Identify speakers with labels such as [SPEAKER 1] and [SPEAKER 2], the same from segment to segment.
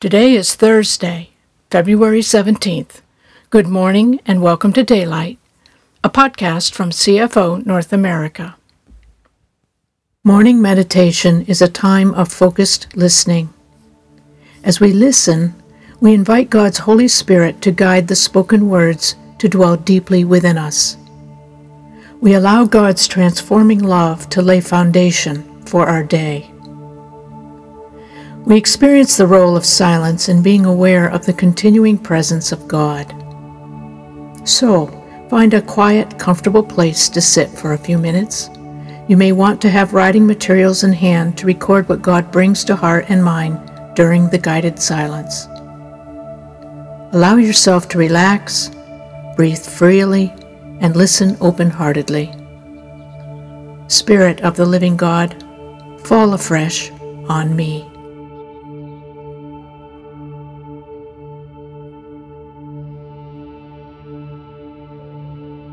[SPEAKER 1] Today is Thursday, February 17th. Good morning and welcome to Daylight, a podcast from CFO North America. Morning meditation is a time of focused listening. As we listen, we invite God's Holy Spirit to guide the spoken words to dwell deeply within us. We allow God's transforming love to lay foundation for our day. We experience the role of silence in being aware of the continuing presence of God. So, find a quiet, comfortable place to sit for a few minutes. You may want to have writing materials in hand to record what God brings to heart and mind during the guided silence. Allow yourself to relax, breathe freely, and listen open heartedly. Spirit of the living God, fall afresh on me.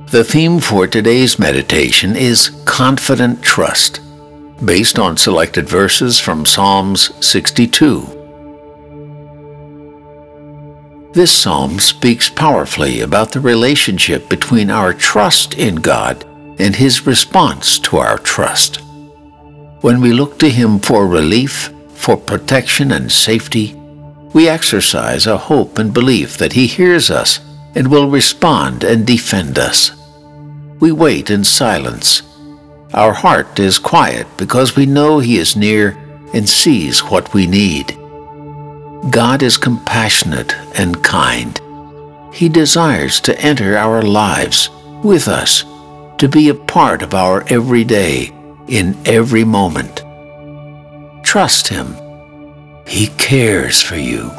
[SPEAKER 2] The theme for today's meditation is Confident Trust, based on selected verses from Psalms 62. This psalm speaks powerfully about the relationship between our trust in God and His response to our trust. When we look to Him for relief, for protection and safety, we exercise a hope and belief that He hears us and will respond and defend us. We wait in silence. Our heart is quiet because we know He is near and sees what we need. God is compassionate and kind. He desires to enter our lives with us, to be a part of our everyday, in every moment. Trust Him. He cares for you.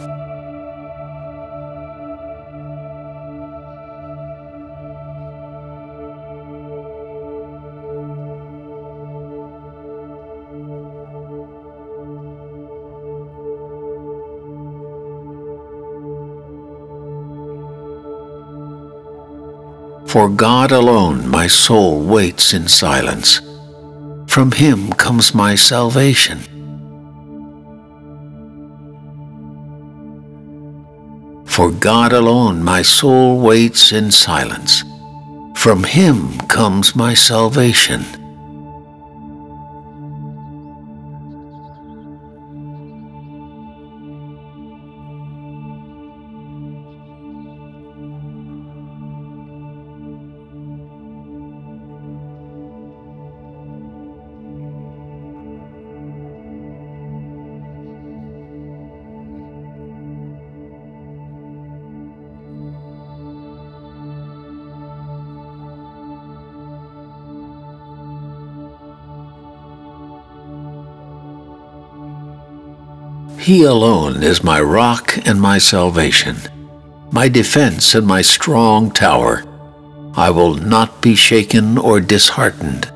[SPEAKER 2] For God alone my soul waits in silence. From Him comes my salvation. For God alone my soul waits in silence. From Him comes my salvation. He alone is my rock and my salvation, my defense and my strong tower. I will not be shaken or disheartened.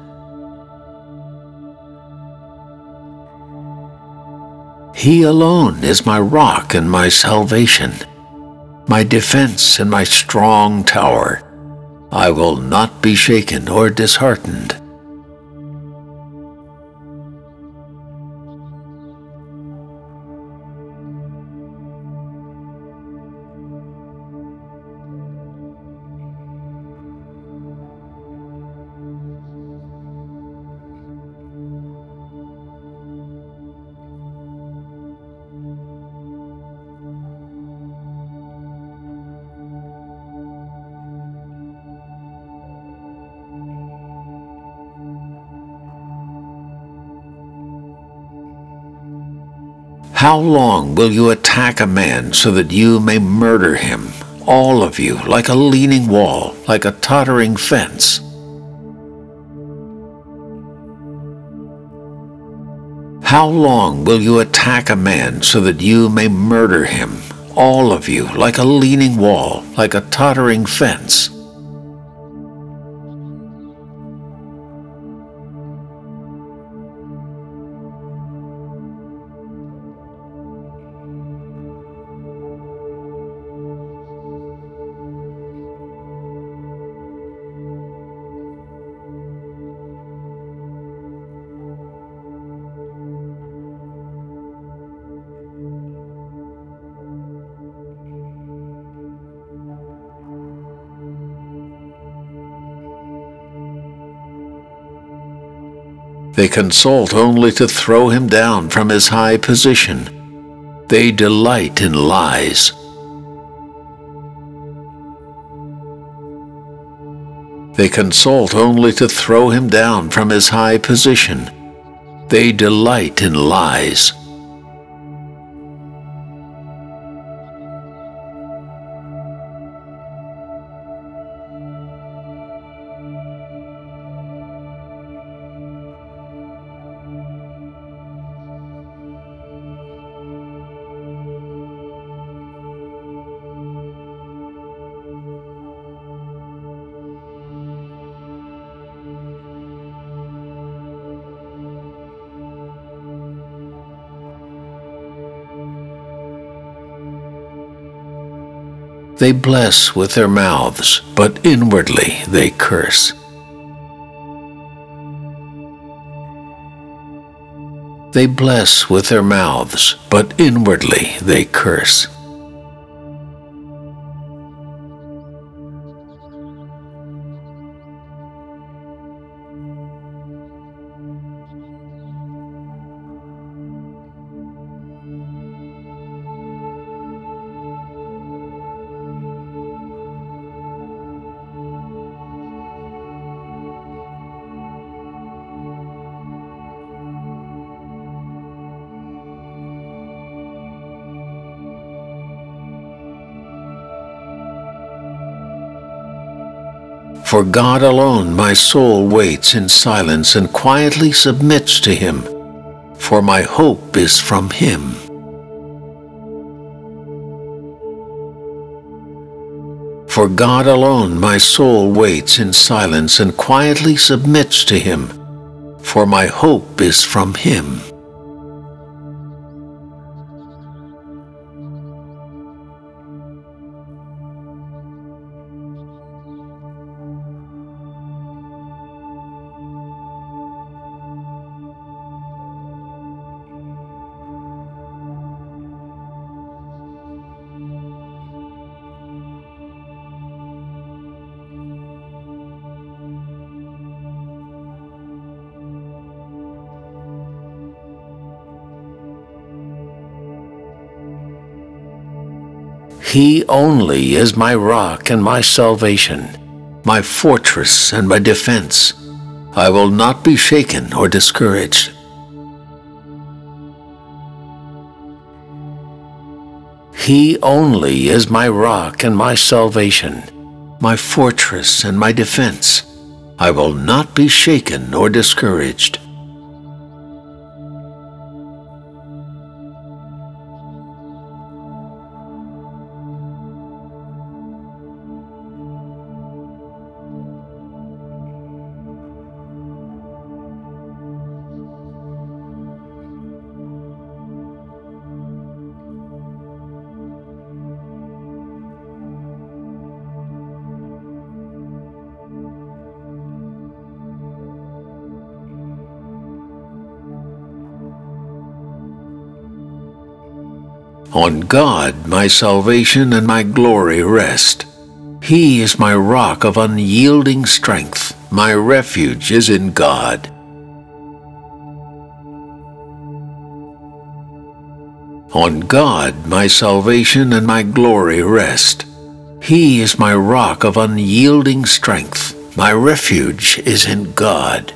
[SPEAKER 2] He alone is my rock and my salvation, my defense and my strong tower. I will not be shaken or disheartened. How long will you attack a man so that you may murder him, all of you, like a leaning wall, like a tottering fence? How long will you attack a man so that you may murder him, all of you, like a leaning wall, like a tottering fence? They consult only to throw him down from his high position. They delight in lies. They consult only to throw him down from his high position. They delight in lies. They bless with their mouths, but inwardly they curse. They bless with their mouths, but inwardly they curse. For God alone my soul waits in silence and quietly submits to Him, for my hope is from Him. For God alone my soul waits in silence and quietly submits to Him, for my hope is from Him. He only is my rock and my salvation, my fortress and my defense. I will not be shaken or discouraged. He only is my rock and my salvation, my fortress and my defense. I will not be shaken or discouraged. On God my salvation and my glory rest. He is my rock of unyielding strength. My refuge is in God. On God my salvation and my glory rest. He is my rock of unyielding strength. My refuge is in God.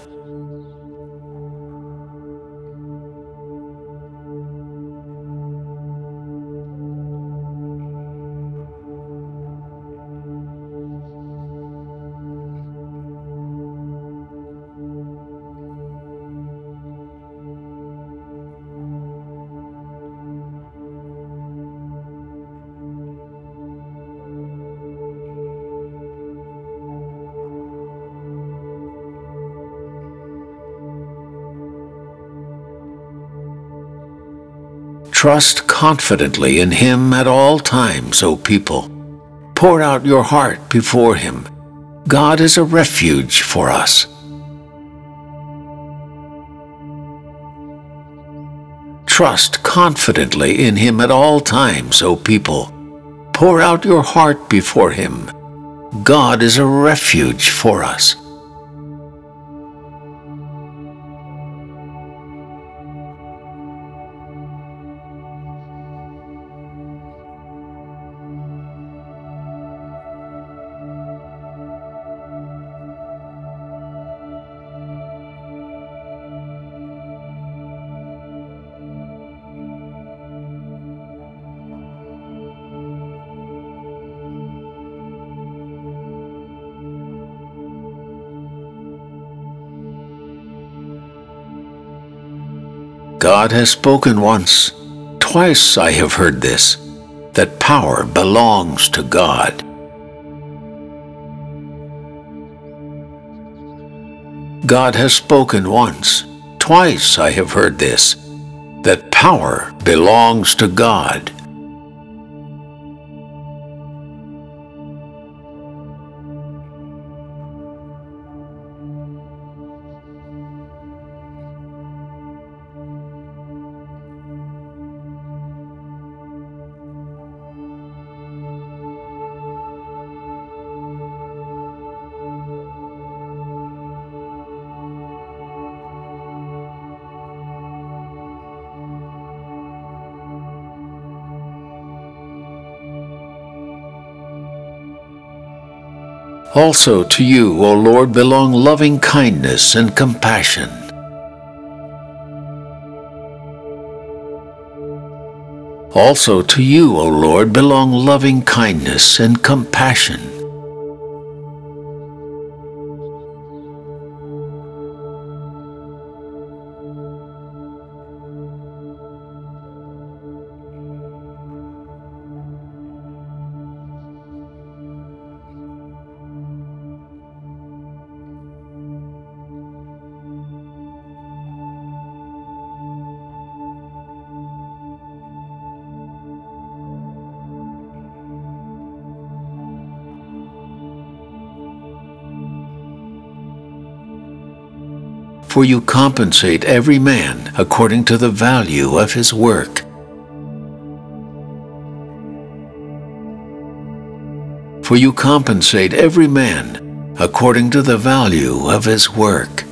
[SPEAKER 2] Trust confidently in Him at all times, O people. Pour out your heart before Him. God is a refuge for us. Trust confidently in Him at all times, O people. Pour out your heart before Him. God is a refuge for us. God has spoken once, twice I have heard this, that power belongs to God. God has spoken once, twice I have heard this, that power belongs to God. Also to you, O Lord, belong loving kindness and compassion. Also to you, O Lord, belong loving kindness and compassion. For you compensate every man according to the value of his work. For you compensate every man according to the value of his work.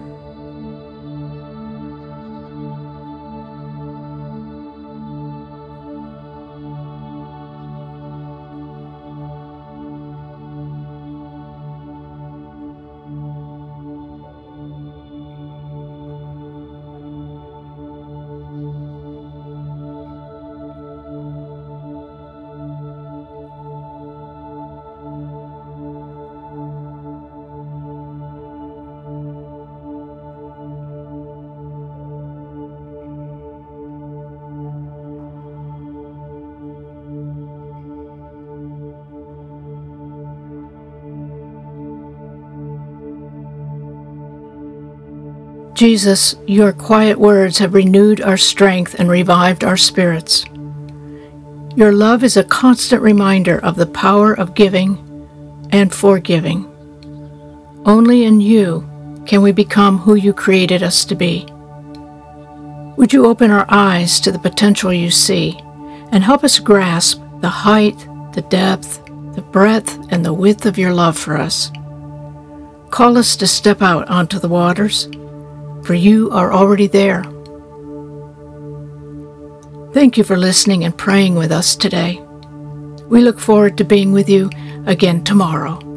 [SPEAKER 1] Jesus, your quiet words have renewed our strength and revived our spirits. Your love is a constant reminder of the power of giving and forgiving. Only in you can we become who you created us to be. Would you open our eyes to the potential you see and help us grasp the height, the depth, the breadth, and the width of your love for us? Call us to step out onto the waters for you are already there. Thank you for listening and praying with us today. We look forward to being with you again tomorrow.